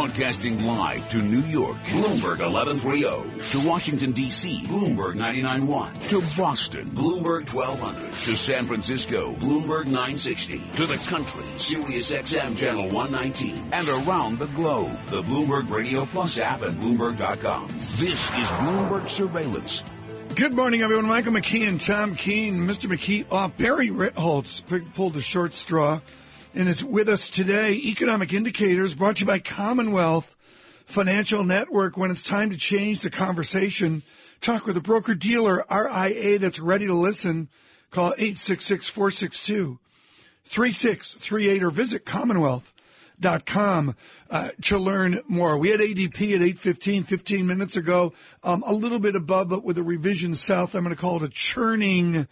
Broadcasting live to New York, Bloomberg 1130. To Washington, D.C., Bloomberg 99.1. To Boston, Bloomberg 1200. To San Francisco, Bloomberg 960. To the country, Sirius XM Channel 119. And around the globe, the Bloomberg Radio Plus app and Bloomberg.com. This is Bloomberg Surveillance. Good morning, everyone. Michael McKee and Tom Keene. Mr. McKee off. Barry Ritholtz pulled the short straw and is with us today. Economic Indicators brought to you by Commonwealth Financial Network. When it's time to change the conversation, talk with a broker dealer, RIA, that's ready to listen. Call 866-462-3638 or visit commonwealth.com uh, to learn more. We had ADP at 8.15, 15 minutes ago, um, a little bit above, but with a revision south. I'm going to call it a churning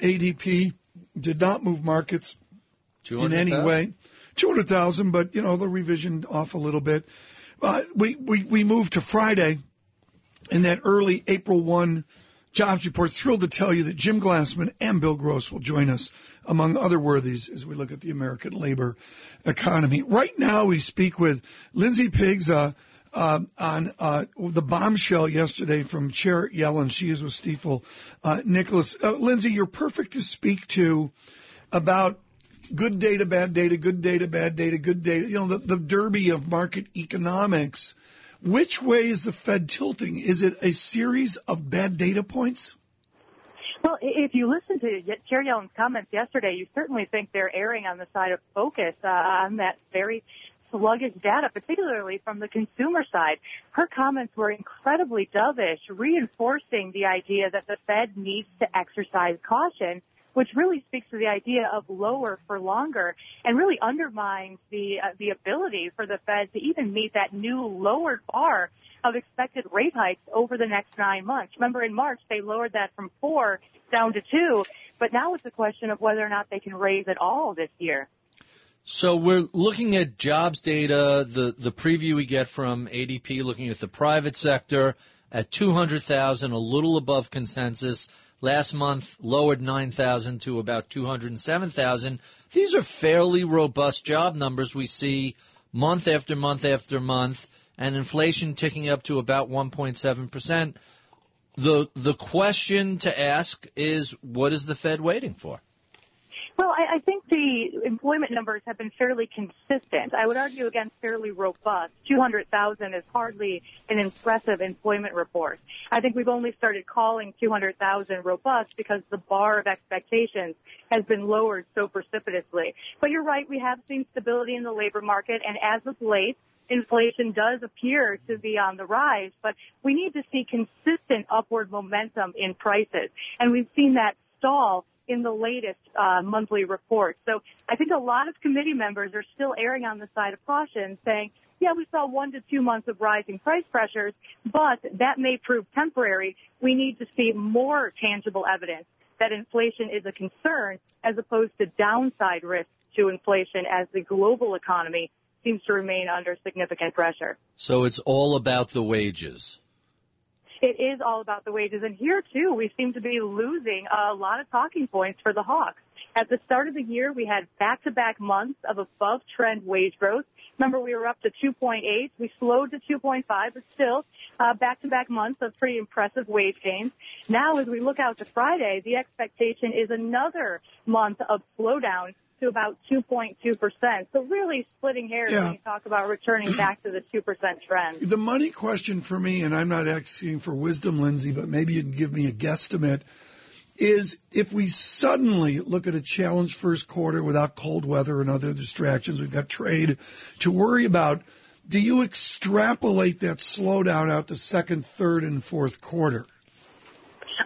ADP. Did not move markets in any way. 200,000, but, you know, the revision off a little bit. Uh, we, we, we moved to Friday in that early April 1 jobs report. Thrilled to tell you that Jim Glassman and Bill Gross will join us, among other worthies, as we look at the American labor economy. Right now, we speak with Lindsey Piegza uh, uh, on uh, the bombshell yesterday from Chair Yellen. She is with Stifel. Uh, Nicolaus, uh, Lindsey, you're perfect to speak to about good data, bad data, good data, bad data, good data, you know, the, the derby of market economics. Which way is the Fed tilting? Is it a series of bad data points? Well, if you listen to Chair Yellen's comments yesterday, you certainly think they're erring on the side of focus uh, on that very sluggish data, particularly from the consumer side. Her comments were incredibly dovish, reinforcing the idea that the Fed needs to exercise caution which really speaks to the idea of lower for longer and really undermines the uh, the ability for the Fed to even meet that new lowered bar of expected rate hikes over the next nine months. Remember, in March they lowered that from four down to two, but now it's a question of whether or not they can raise at all this year. So we're looking at jobs data, the the preview we get from ADP, looking at the private sector at 200,000, a little above consensus. Last month lowered 9,000 to about 207,000. These are fairly robust job numbers we see month after month after month and inflation ticking up to about 1.7%. The the question to ask is what is the Fed waiting for? Well, I, I think the employment numbers have been fairly consistent. I would argue against fairly robust. 200,000 is hardly an impressive employment report. I think we've only started calling 200,000 robust because the bar of expectations has been lowered so precipitously. But you're right, we have seen stability in the labor market, and as of late, inflation does appear to be on the rise, but we need to see consistent upward momentum in prices. And we've seen that stall in the latest uh, monthly report. So I think a lot of committee members are still erring on the side of caution, saying, yeah, we saw one to two months of rising price pressures, but that may prove temporary. We need to see more tangible evidence that inflation is a concern as opposed to downside risk to inflation as the global economy seems to remain under significant pressure. So it's all about the wages it is all about the wages. And here too, we seem to be losing a lot of talking points for the Hawks. At the start of the year, we had back-to-back months of above trend wage growth. Remember, we were up to 2.8. We slowed to 2.5, but still uh, back-to-back months of pretty impressive wage gains. Now, as we look out to Friday, the expectation is another month of slowdown to about 2.2%. So really splitting hairs yeah. when you talk about returning back to the 2% trend. The money question for me, and I'm not asking for wisdom, Lindsey, but maybe you can give me a guesstimate, is if we suddenly look at a challenged first quarter without cold weather and other distractions, we've got trade to worry about. Do you extrapolate that slowdown out to second, third, and fourth quarter?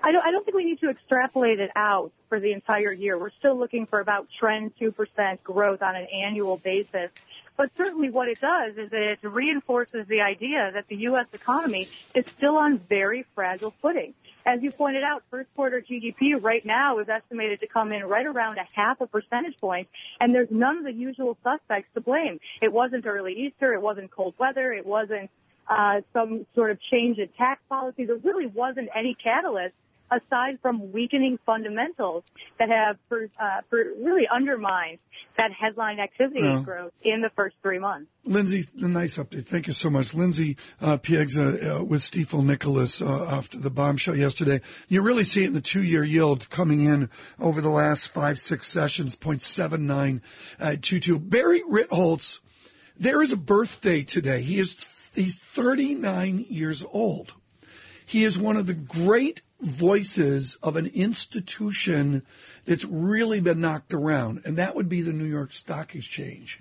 I don't, I don't think we need to extrapolate it out for the entire year. We're still looking for about trend 2% growth on an annual basis. But certainly what it does is it reinforces the idea that the U.S. economy is still on very fragile footing. As you pointed out, first quarter GDP right now is estimated to come in right around a half a percentage point, and there's none of the usual suspects to blame. It wasn't early Easter, it wasn't cold weather, it wasn't uh, some sort of change in tax policy. There really wasn't any catalyst aside from weakening fundamentals that have for, uh, for really undermined that headline activity Yeah. growth in the first three months. Lindsey, nice update. Thank you so much. Lindsey uh, Piegza uh, with Stifel Nicolaus uh, after the bombshell yesterday. You really see it in the two-year yield coming in over the last five, six sessions, 0.7922. Barry Ritholtz, there is a birthday today. He is he's 39 years old. He is one of the great voices of an institution that's really been knocked around, and that would be the New York Stock Exchange.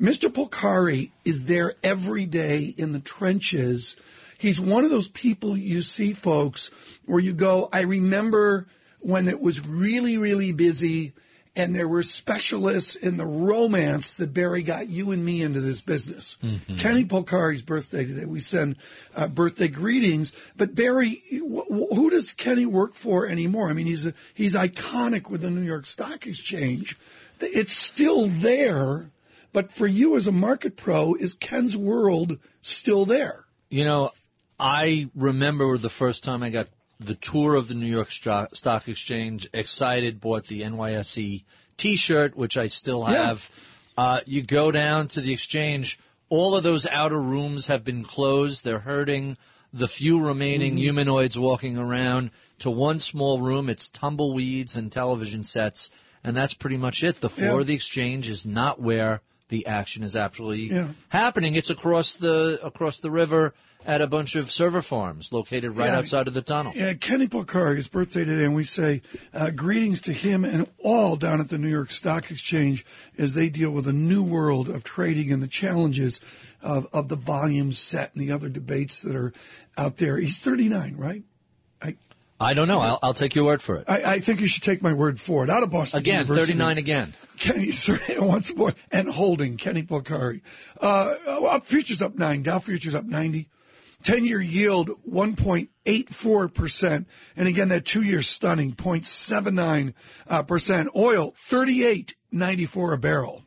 Mr. Polcari is there every day in the trenches. He's one of those people you see, folks, where you go, I remember when it was really, really busy and there were specialists in the romance that Barry got you and me into this business. Kenny Polcari's birthday today. We send uh, birthday greetings. But Barry, wh- wh- who does Kenny work for anymore? I mean, he's a, he's iconic with the New York Stock Exchange. It's still there. But for you as a market pro, is Ken's world still there? You know, I remember the first time I got the tour of the New York Stock Exchange, excited, bought the NYSE T-shirt, which I still Yeah. have. Uh, you go down to the exchange, all of those outer rooms have been closed. They're hurting the few remaining Mm-hmm. humanoids walking around to one small room. It's tumbleweeds and television sets, and that's pretty much it. The floor Yeah. of the exchange is not where the action is actually Yeah. happening. It's across the across the river at a bunch of server farms located right Yeah. outside of the tunnel. Yeah, Kenny Polcari, his birthday today, and we say uh, greetings to him and all down at the New York Stock Exchange as they deal with a new world of trading and the challenges of, of the volume set and the other debates that are out there. He's 39, right? I, don't know. I'll, I'll take your word for it. I, I think you should take my word for it. Out of Boston Again, University. 39 again. Kenny once more and holding Kenny Polcari. Uh, up futures up nine. Dow futures up 90. 10 year yield 1.84%. And again, that two year stunning 0.79%. Uh, percent. Oil 38.94 a barrel.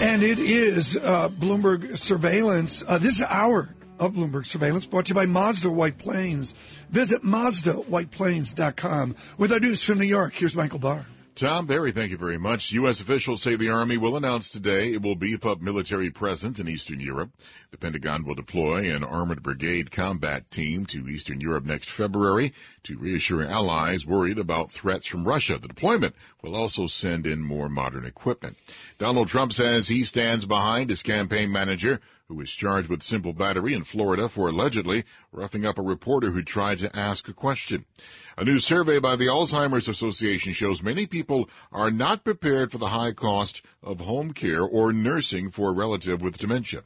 And it is uh, Bloomberg Surveillance. Uh, this is our of Bloomberg Surveillance brought to you by Mazda White Plains. Visit MazdaWhitePlains.com. With our news from New York, here's Michael Barr. Tom Barry, thank you very much. U.S. officials say the Army will announce today it will beef up military presence in Eastern Europe. The Pentagon will deploy an armored brigade combat team to Eastern Europe next February to reassure allies worried about threats from Russia. The deployment will also send in more modern equipment. Donald Trump says he stands behind his campaign manager who was charged with simple battery in Florida for allegedly roughing up a reporter who tried to ask a question. A new survey by the Alzheimer's Association shows many people are not prepared for the high cost of home care or nursing for a relative with dementia.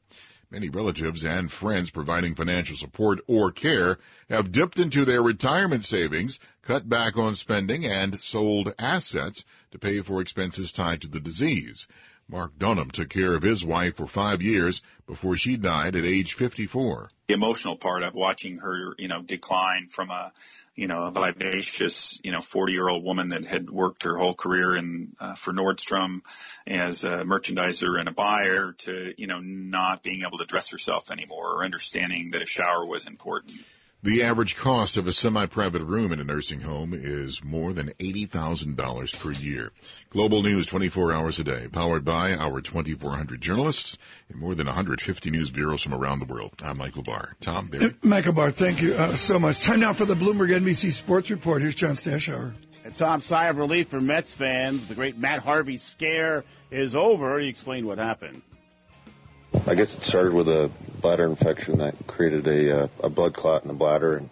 Many relatives and friends providing financial support or care have dipped into their retirement savings, cut back on spending, and sold assets to pay for expenses tied to the disease. Mark Dunham took care of his wife for five years before she died at age 54. the emotional part of watching her, you know, decline from a, you know, a vivacious, you know, 40 year old woman that had worked her whole career in, uh, for Nordstrom as a merchandiser and a buyer to, you know, not being able to dress herself anymore or understanding that a shower was important. The average cost of a semi-private room in a nursing home is more than $80,000 per year. Global news 24 hours a day, powered by our 2,400 journalists and more than 150 news bureaus from around the world. I'm Michael Barr. Tom, Barry. Michael Barr, thank you uh, so much. Time now for the Bloomberg NBC Sports Report. Here's John Stashower. A Tom sigh of relief for Mets fans. The great Matt Harvey scare is over. He explained what happened. I guess it started with a bladder infection that created a, uh, a blood clot in the bladder and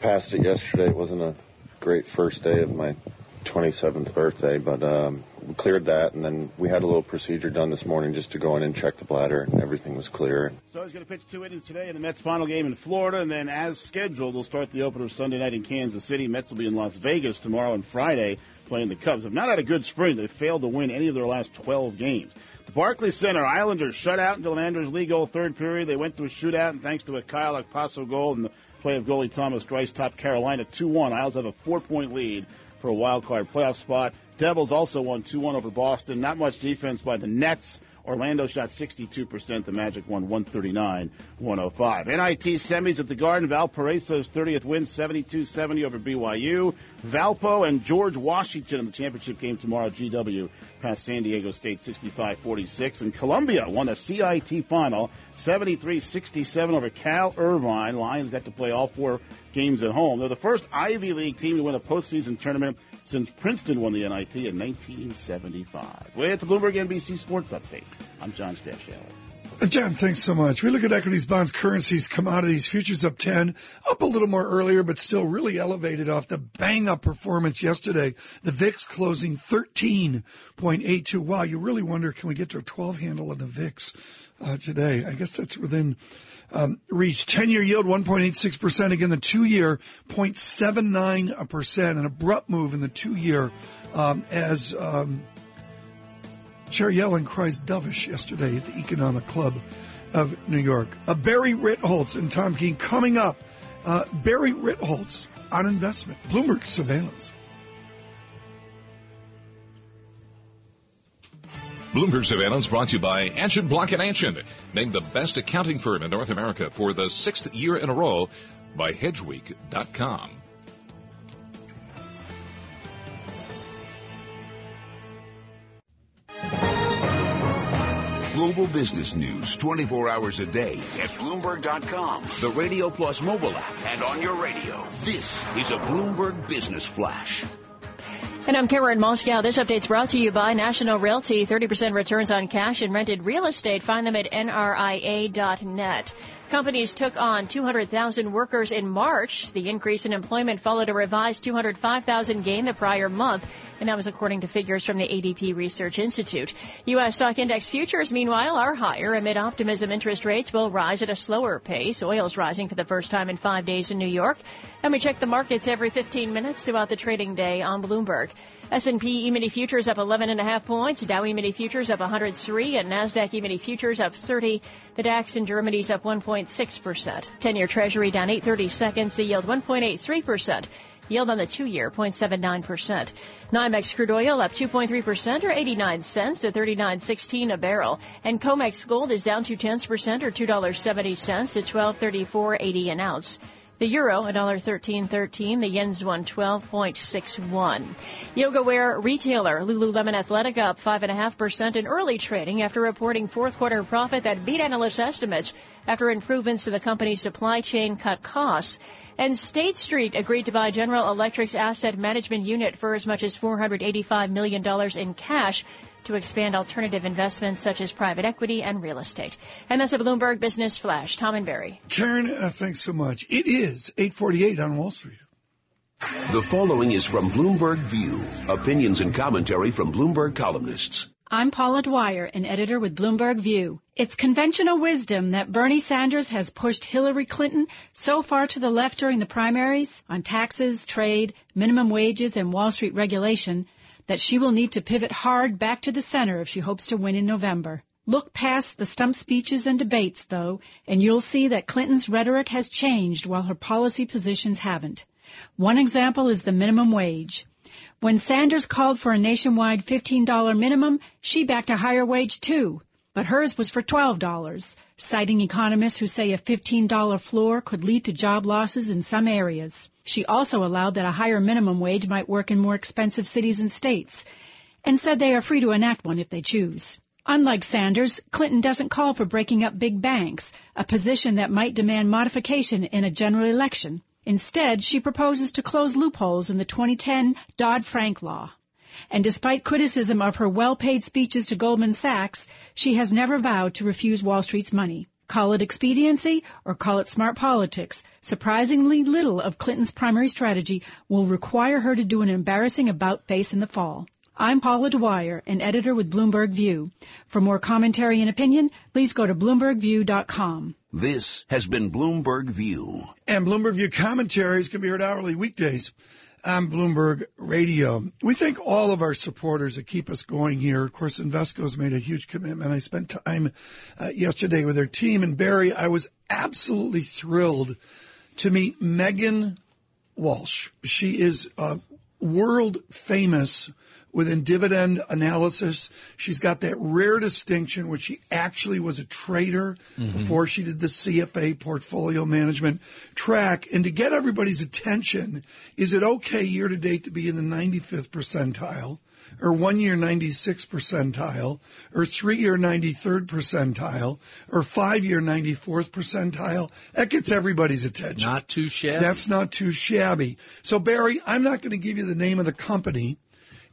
passed it yesterday. It wasn't a great first day of my 27th birthday, but um, we cleared that, and then we had a little procedure done this morning just to go in and check the bladder, and everything was clear. So he's going to pitch two innings today in the Mets' final game in Florida, and then, as scheduled, they'll start the opener Sunday night in Kansas City. Mets will be in Las Vegas tomorrow and Friday playing the Cubs. Have not had a good spring. They've failed to win any of their last 12 games. The Barclays Center Islanders shut out an Anders Lee goal third period. They went to a shootout, and thanks to a Kyle Okposo goal and the play of goalie Thomas Greiss, top Carolina 2-1. Isles have a four-point lead for a wild card playoff spot. Devils also won 2-1 over Boston. Not much defense by the Nets Orlando shot 62%. The Magic won 139 105. NIT semis at the Garden. Valparaiso's 30th win, 72 70 over BYU. Valpo and George Washington in the championship game tomorrow. GW past San Diego State 65 46. And Columbia won a CIT final 73 67 over Cal Irvine. Lions got to play all four games at home. They're the first Ivy League team to win a postseason tournament since Princeton won the NIT in 1975. Way at the Bloomberg NBC Sports Update. I'm John Stashower. Uh, John, thanks so much. We look at equities, bonds, currencies, commodities, futures up 10, up a little more earlier, but still really elevated off the bang up performance yesterday. The VIX closing 13.82. Wow, you really wonder, can we get to a 12 handle on the VIX uh, today? I guess that's within um, reach. 10 year yield 1.86%. Again, the two year 0.79%. An abrupt move in the two year um, as um, Chair Yellen cries dovish yesterday at the Economic Club of New York. Barry Ritholtz and Tom Keene coming up. Uh, Barry Ritholtz on investment. Bloomberg surveillance. Bloomberg Surveillance brought to you by Anchin Block and Anchin, named the best accounting firm in North America for the sixth year in a row by Hedgeweek.com. Global business news 24 hours a day at Bloomberg.com, the Radio Plus mobile app, and on your radio. This is a Bloomberg Business Flash. And I'm Karen Moskow. This update's brought to you by National Realty. 30% returns on cash and rented real estate. Find them at nria.net. Companies took on 200,000 workers in March. The increase in employment followed a revised 205,000 gain the prior month, and that was according to figures from the ADP Research Institute. U.S. stock index futures, meanwhile, are higher amid optimism interest rates will rise at a slower pace. Oil's rising for the first time in five days in New York. And we check the markets every 15 minutes throughout the trading day on Bloomberg. S&P E-mini futures up 11 and a half points. Dow E-mini futures up 103 and Nasdaq E-mini futures up 30. The DAX in Germany's up 1.6%. 10-year treasury down 830 seconds. The yield 1.83%. Yield on the two-year 0.79%. NYMEX crude oil up 2.3% or 89 cents to 39.16 a barrel. And COMEX gold is down two tenths percent or $2.70 to 1234.80 an ounce. The euro, $1.1313. The yen's 112.61. Yoga wear retailer Lululemon Athletica up 5.5% in early trading after reporting fourth quarter profit that beat analyst estimates after improvements to the company's supply chain cut costs. And State Street agreed to buy General Electric's asset management unit for as much as $485 million in cash to expand alternative investments such as private equity and real estate. And that's a Bloomberg Business Flash. Tom and Barry. Karen, uh, thanks so much. It is 848 on Wall Street. The following is from Bloomberg View. Opinions and commentary from Bloomberg columnists. I'm Paula Dwyer, an editor with Bloomberg View. It's conventional wisdom that Bernie Sanders has pushed Hillary Clinton so far to the left during the primaries on taxes, trade, minimum wages, and Wall Street regulation that she will need to pivot hard back to the center if she hopes to win in November. Look past the stump speeches and debates, though, and you'll see that Clinton's rhetoric has changed while her policy positions haven't. One example is the minimum wage. When Sanders called for a nationwide $15 minimum, she backed a higher wage too, but hers was for $12, citing economists who say a $15 floor could lead to job losses in some areas. She also allowed that a higher minimum wage might work in more expensive cities and states, and said they are free to enact one if they choose. Unlike Sanders, Clinton doesn't call for breaking up big banks, a position that might demand modification in a general election. Instead, she proposes to close loopholes in the 2010 Dodd-Frank law. And despite criticism of her well-paid speeches to Goldman Sachs, she has never vowed to refuse Wall Street's money. Call it expediency or call it smart politics. Surprisingly little of Clinton's primary strategy will require her to do an embarrassing about face in the fall. I'm Paula Dwyer, an editor with Bloomberg View. For more commentary and opinion, please go to bloombergview.com. This has been Bloomberg View. And Bloomberg View commentaries can be heard hourly weekdays on Bloomberg Radio. We thank all of our supporters that keep us going here. Of course, Invesco's made a huge commitment. I spent time uh, yesterday with their team and Barry. I was absolutely thrilled to meet Megan Walsh. She is uh, world famous within dividend analysis. She's got that rare distinction, which she actually was a trader Mm-hmm. before she did the CFA portfolio management track. And to get everybody's attention, is it okay year to date to be in the 95th percentile? Or one year 96th percentile, or three year 93rd percentile, or five year 94th percentile. That gets everybody's attention. Not too shabby. That's not too shabby. So Barry, I'm not going to give you the name of the company.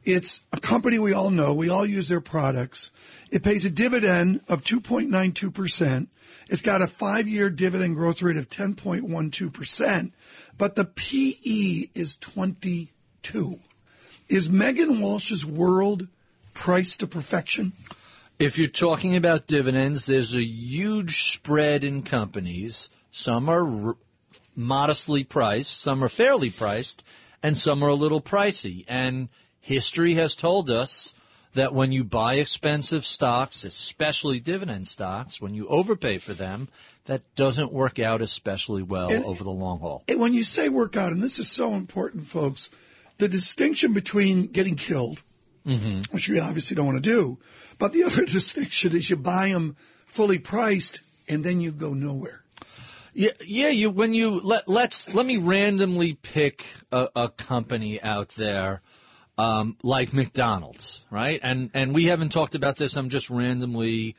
It's a company we all know. We all use their products. It pays a dividend of 2.92%. It's got a five-year dividend growth rate of 10.12%, but the PE is 22. Is Megan Walsh's world priced to perfection? If you're talking about dividends, there's a huge spread in companies. Some are r- modestly priced, some are fairly priced, and some are a little pricey. And history has told us that when you buy expensive stocks, especially dividend stocks, when you overpay for them, that doesn't work out especially well And- over the long haul. And when you say work out, and this is so important, folks, the distinction between getting killed, Mm-hmm. which we obviously don't want to do, but the other distinction is you buy them fully priced and then you go nowhere. Yeah, yeah. You when you let let's let me randomly pick a, a company out there, um, like McDonald's, right? And and we haven't talked about this. I'm just randomly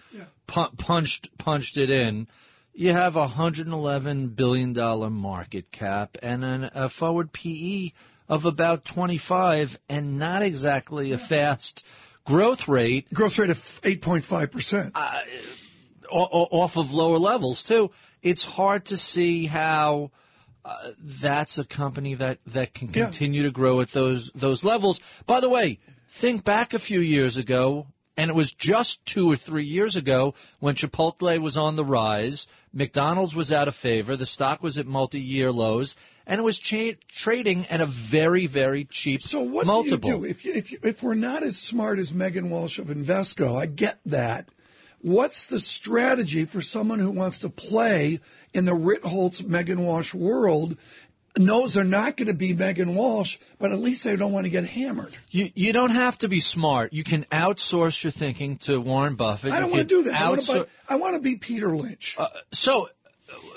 pu- punched punched it in. You have a 111 billion dollar market cap and an, a forward PE of about 25, and not exactly a fast growth rate. Growth rate of 8.5%. Uh, o- o- off of lower levels too. It's hard to see how uh, that's a company that that can Yeah. continue to grow at those those levels. By the way, think back a few years ago, and it was just two or three years ago when Chipotle was on the rise, McDonald's was out of favor, the stock was at multi-year lows, and it was cha- trading at a very very cheap So what multiple. do you do if you, if you, if we're not as smart as Megan Walsh of Invesco? I get that. What's the strategy for someone who wants to play in the Ritholtz Megan Walsh world? Knows they're not going to be Megan Walsh, but at least they don't want to get hammered. You you don't have to be smart. You can outsource your thinking to Warren Buffett. I don't want to do that. I want to, outsour- buy, I want to be Peter Lynch. Uh, so,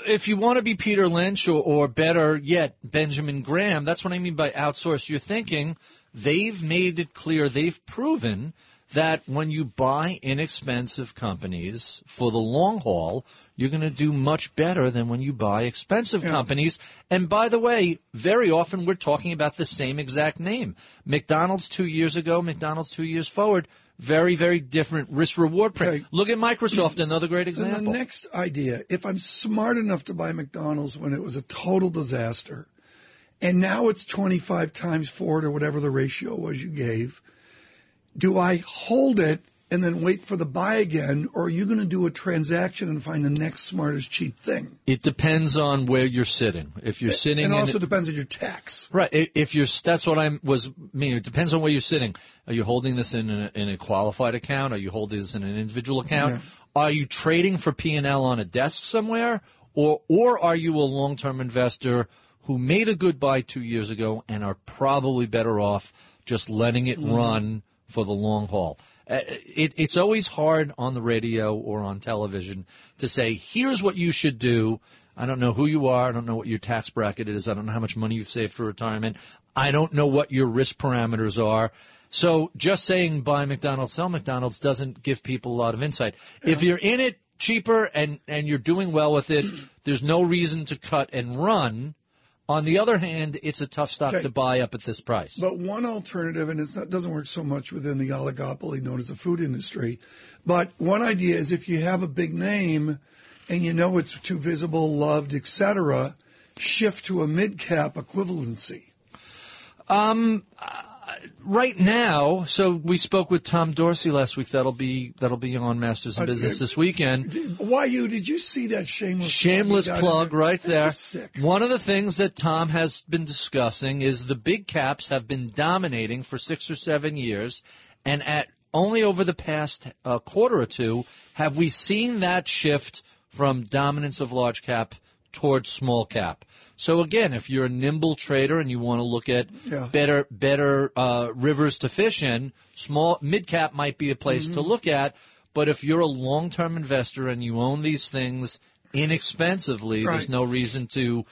if you want to be Peter Lynch or, or better yet, Benjamin Graham, that's what I mean by outsource your thinking. They've made it clear, they've proven that when you buy inexpensive companies for the long haul, you're going to do much better than when you buy expensive Yeah. companies. And by the way, very often we're talking about the same exact name. McDonald's two years ago, McDonald's two years forward, very, very different risk reward print. Okay. Look at Microsoft, another great example. the next idea, if I'm smart enough to buy McDonald's when it was a total disaster, and now it's 25 times forward or whatever the ratio was you gave, do I hold it and then wait for the buy again, or are you going to do a transaction and find the next smartest cheap thing? It depends on where you're sitting. If you're sitting and in also depends on your tax. right, if you're that's what I was meaning. It depends on where you're sitting. Are you holding this in a, in a qualified account? Are you holding this in an individual account? Are you trading for P and L on a desk somewhere, or or are you a long term investor who made a good buy two years ago and are probably better off just letting it Mhm. run for the long haul? Uh, it, it's always hard on the radio or on television to say, here's what you should do. I don't know who you are. I don't know what your tax bracket is. I don't know how much money you've saved for retirement. I don't know what your risk parameters are. So just saying buy McDonald's, sell McDonald's doesn't give people a lot of insight. If you're in it cheaper and, and you're doing well with it, there's no reason to cut and run. On the other hand, it's a tough stock Okay. to buy up at this price. But one alternative, and it's not, doesn't work so much within the oligopoly known as the food industry, but one idea is if you have a big name and you know it's too visible, loved, etc., shift to a mid cap equivalency. Um, right now, so we spoke with Tom Dorsey last week. That'll be that'll be on Masters of Uh, Business this weekend. Why you? Did you see that shameless Shameless plug? plug in right That's there. One of the things that Tom has been discussing is the big caps have been dominating for six or seven years, and at only over the past uh, quarter or two have we seen that shift from dominance of large cap towards small cap. So again, if you're a nimble trader and you want to look at Yeah. better better uh, rivers to fish in, small mid cap might be a place to Mm-hmm. look at. But if you're a long term investor and you own these things inexpensively, Right. there's no reason to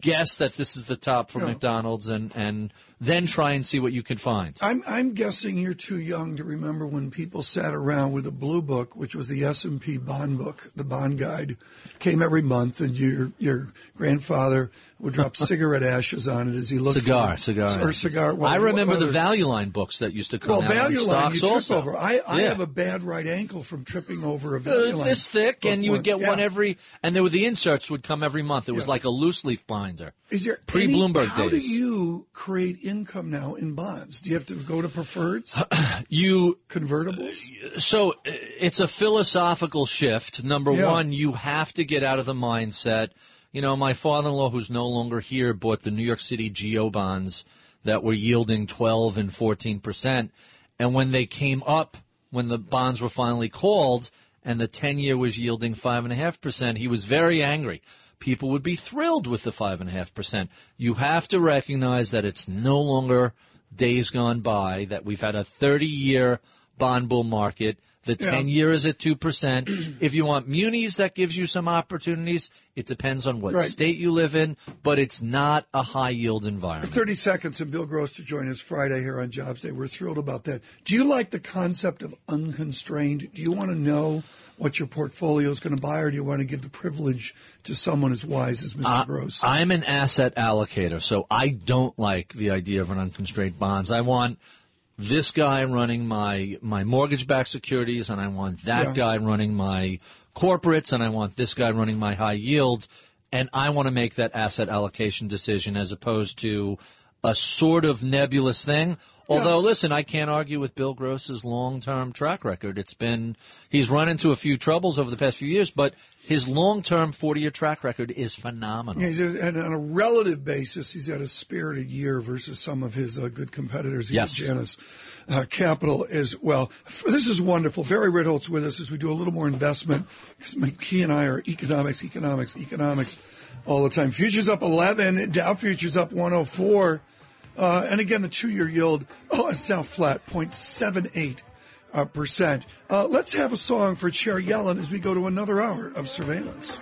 guess that this is the top for No. McDonald's and and then try and see what you can find. I'm I'm guessing you're too young to remember when people sat around with a blue book, which was the S and P bond book, the bond guide, came every month, and your your grandfather would drop cigarette ashes on it as he looked Cigar, for, cigar. or cigar. well, I remember the Value Line books that used to come Well, out. value line, you trip also. over. I, I Yeah. have a bad right ankle from tripping over a value Uh, line. this thick, book and you would get one Yeah. every, and there were the inserts would come every month. It was Yeah. like a loose leaf binder. Is there pre Bloomberg How do you create income now in bonds? Do you have to go to preferreds, You convertibles? so it's a philosophical shift. Number Yeah. one, you have to get out of the mindset. You know, my father-in-law, who's no longer here, bought the New York City GO bonds that were yielding 12 and 14 percent, and when they came up, when the bonds were finally called, and the 10-year was yielding five and a half percent, he was very angry. People would be thrilled with the five and a half percent. You have to recognize that it's no longer days gone by, that we've had a 30-year bond bull market. The Yeah. 10 year is at 2%. if you want munis, that gives you some opportunities. It depends on what Right. state you live in, but it's not a high yield environment. 30 seconds and Bill Gross to join us Friday here on Jobs Day. We're thrilled about that. Do you like the concept of unconstrained? Do you want to know what your portfolio is going to buy or do you want to give the privilege to someone as wise as Mr. Uh, Gross? I'm an asset allocator, so I don't like the idea of an unconstrained bonds. I want this guy running my my mortgage-backed securities, and I want that Yeah. guy running my corporates, and I want this guy running my high yields, and I want to make that asset allocation decision as opposed to a sort of nebulous thing. Although, listen, I can't argue with Bill Gross's long-term track record. It's been he's run into a few troubles over the past few years, but his long-term 40-year track record is phenomenal. Yeah, just- and on a relative basis, he's had a spirited year versus some of his uh, good competitors. Yes. Janus uh, Capital as well. This is wonderful. Barry Ritholtz with us as we do a little more investment. 'Cause my- He and I are economics, economics, economics all the time. Futures up 11, Dow futures up 104. Uh, and again, the two-year yield, oh, it's now flat, 0.78 uh, percent. Uh, let's have a song for Chair Yellen as we go to another hour of surveillance.